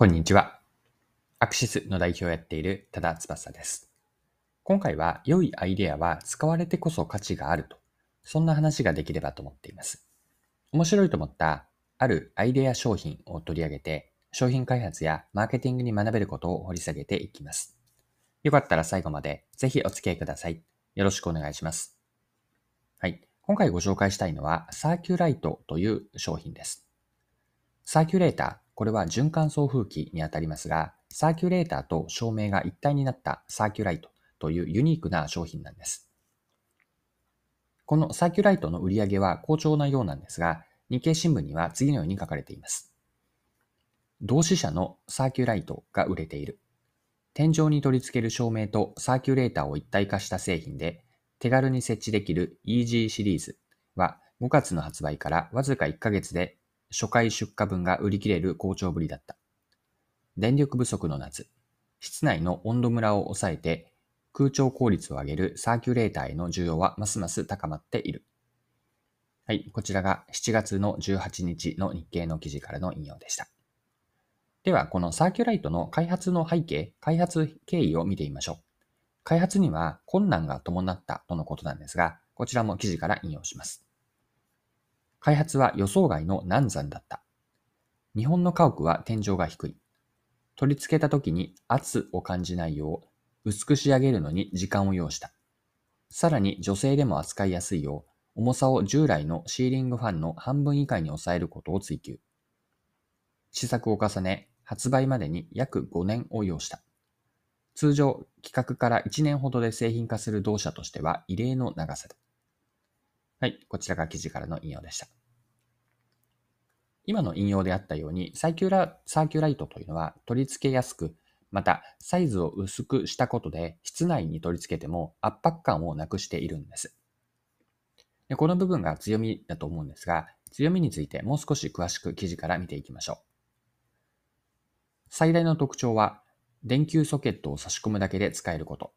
こんにちは。アクシスの代表をやっている多田翼です。今回は良いアイデアは使われてこそ価値があると、そんな話ができればと思っています。面白いと思ったあるアイデア商品を取り上げて、商品開発やマーケティングに学べることを掘り下げていきます。よかったら最後までぜひお付き合いください。よろしくお願いします。はい。今回ご紹介したいのはサーキュライトという商品です。サーキュレーターこれは循環送風機にあたりますが、サーキュレーターと照明が一体になったサーキュライトというユニークな商品なんです。このサーキュライトの売り上げは好調なようなんですが、日経新聞には次のように書かれています。ドウシシャのサーキュライトが売れている。天井に取り付ける照明とサーキュレーターを一体化した製品で、手軽に設置できる EG シリーズは5月の発売からわずか1ヶ月で初回出荷分が売り切れる好調ぶりだった。電力不足の夏、室内の温度ムラを抑えて空調効率を上げるサーキュレーターへの需要はますます高まっている。はい、こちらが7月の18日の日経の記事からの引用でした。では、このサーキュライトの開発の背景、開発経緯を見てみましょう。開発には困難が伴ったとのことなんですが、こちらも記事から引用します。開発は予想外の難産だった。日本の家屋は天井が低い。取り付けた時に圧を感じないよう薄く仕上げるのに時間を要した。さらに女性でも扱いやすいよう重さを従来のシーリングファンの半分以下に抑えることを追求。試作を重ね、発売までに約5年を要した。通常、企画から1年ほどで製品化する同社としては異例の長さだ。はい、こちらが記事からの引用でした。今の引用であったように、サーキュラサーキュライトというのは取り付けやすく、またサイズを薄くしたことで室内に取り付けても圧迫感をなくしているんです。でこの部分が強みだと思うんですが、強みについてもう少し詳しく記事から見ていきましょう。最大の特徴は、電球ソケットを差し込むだけで使えること。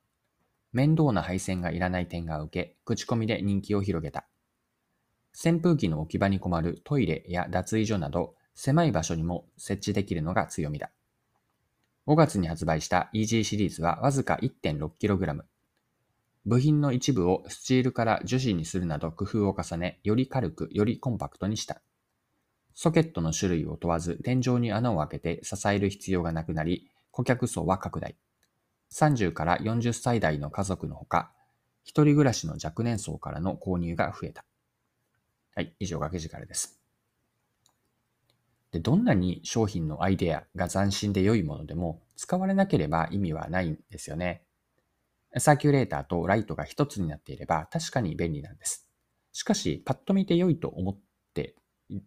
面倒な配線がいらない点が受け、口コミで人気を広げた。扇風機の置き場に困るトイレや脱衣所など狭い場所にも設置できるのが強みだ。5月に発売した EG シリーズはわずか 1.6kg。部品の一部をスチールから樹脂にするなど工夫を重ね、より軽く、よりコンパクトにした。ソケットの種類を問わず天井に穴を開けて支える必要がなくなり、顧客層は拡大。30から40歳代の家族のほか、一人暮らしの若年層からの購入が増えた。はい、以上が記事からです。で、どんなに商品のアイデアが斬新で良いものでも使われなければ意味はないんですよね。サーキュレーターとライトが一つになっていれば確かに便利なんです。しかし、パッと見て良いと思って、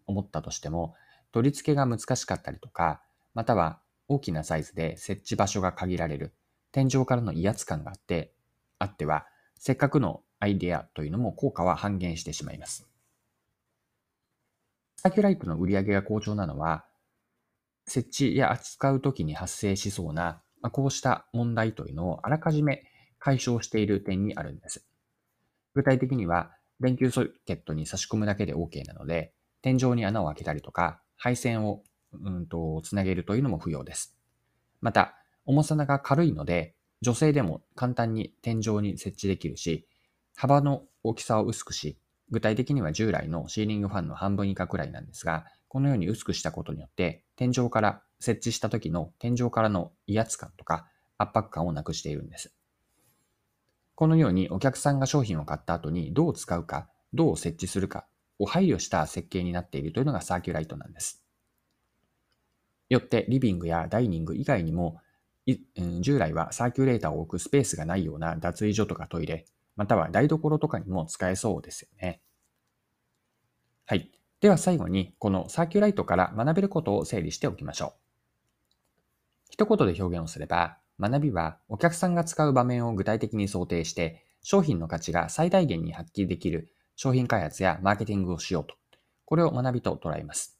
思ったとしても、取り付けが難しかったりとか、または大きなサイズで設置場所が限られる、天井からの威圧感があって、あっては、せっかくのアイデアというのも効果は半減してしまいます。サーキュライトの売り上げが好調なのは、設置や扱うときに発生しそうな、まこうした問題というのをあらかじめ解消している点にあるんです。具体的には、電球ソケットに差し込むだけで OK なので、天井に穴を開けたりとか、配線をうんとつなげるというのも不要です。また、重さが軽いので、女性でも簡単に天井に設置できるし、幅の大きさを薄くし、具体的には従来のシーリングファンの半分以下くらいなんですが、このように薄くしたことによって、天井から設置した時の天井からの威圧感とか圧迫感をなくしているんです。このようにお客さんが商品を買った後にどう使うか、どう設置するかを配慮した設計になっているというのがサーキュライトなんです。よってリビングやダイニング以外にも、従来はサーキュレーターを置くスペースがないような脱衣所とかトイレ、または台所とかにも使えそうですよね。はい。では最後に、このサーキュライトから学べることを整理しておきましょう。一言で表現をすれば、学びはお客さんが使う場面を具体的に想定して、商品の価値が最大限に発揮できる商品開発やマーケティングをしようと。これを学びと捉えます。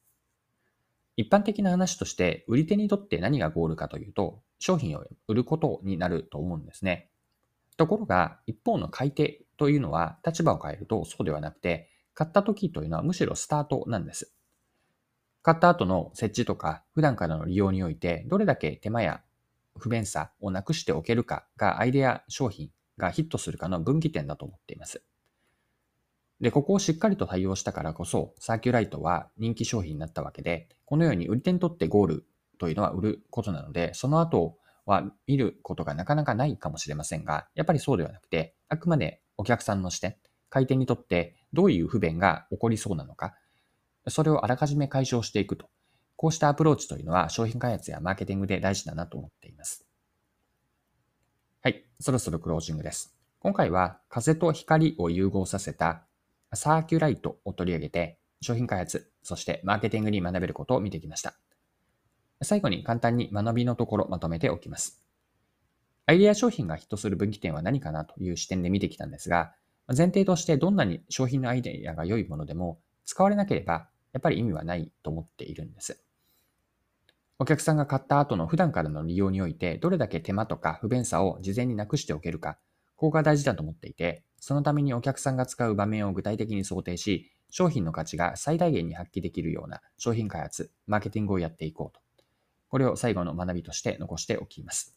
一般的な話として、売り手にとって何がゴールかというと、商品を売ることになると思うんですね。ところが、一方の買い手というのは立場を変えるとそうではなくて、買った時というのはむしろスタートなんです。買った後の設置とか普段からの利用においてどれだけ手間や不便さをなくしておけるかがアイデア商品がヒットするかの分岐点だと思っています。で、ここをしっかりと対応したからこそ、サーキュライトは人気商品になったわけで、このように売り手にとってゴールというのは売ることなので、その後は見ることがなかなかないかもしれませんが、やっぱりそうではなくて、あくまでお客さんの視点、回転にとってどういう不便が起こりそうなのか、それをあらかじめ解消していくと。こうしたアプローチというのは商品開発やマーケティングで大事だなと思っています。はい、そろそろクロージングです。今回は風と光を融合させたサーキュライトを取り上げて商品開発、そしてマーケティングに学べることを見てきました。最後に簡単に学びのところまとめておきます。アイデア商品がヒットする分岐点は何かなという視点で見てきたんですが、前提としてどんなに商品のアイデアが良いものでも使われなければやっぱり意味はないと思っているんです。お客さんが買った後の普段からの利用においてどれだけ手間とか不便さを事前になくしておけるか、ここが大事だと思っていて、そのためにお客さんが使う場面を具体的に想定し、商品の価値が最大限に発揮できるような商品開発、マーケティングをやっていこうと。これを最後の学びとして残しておきます。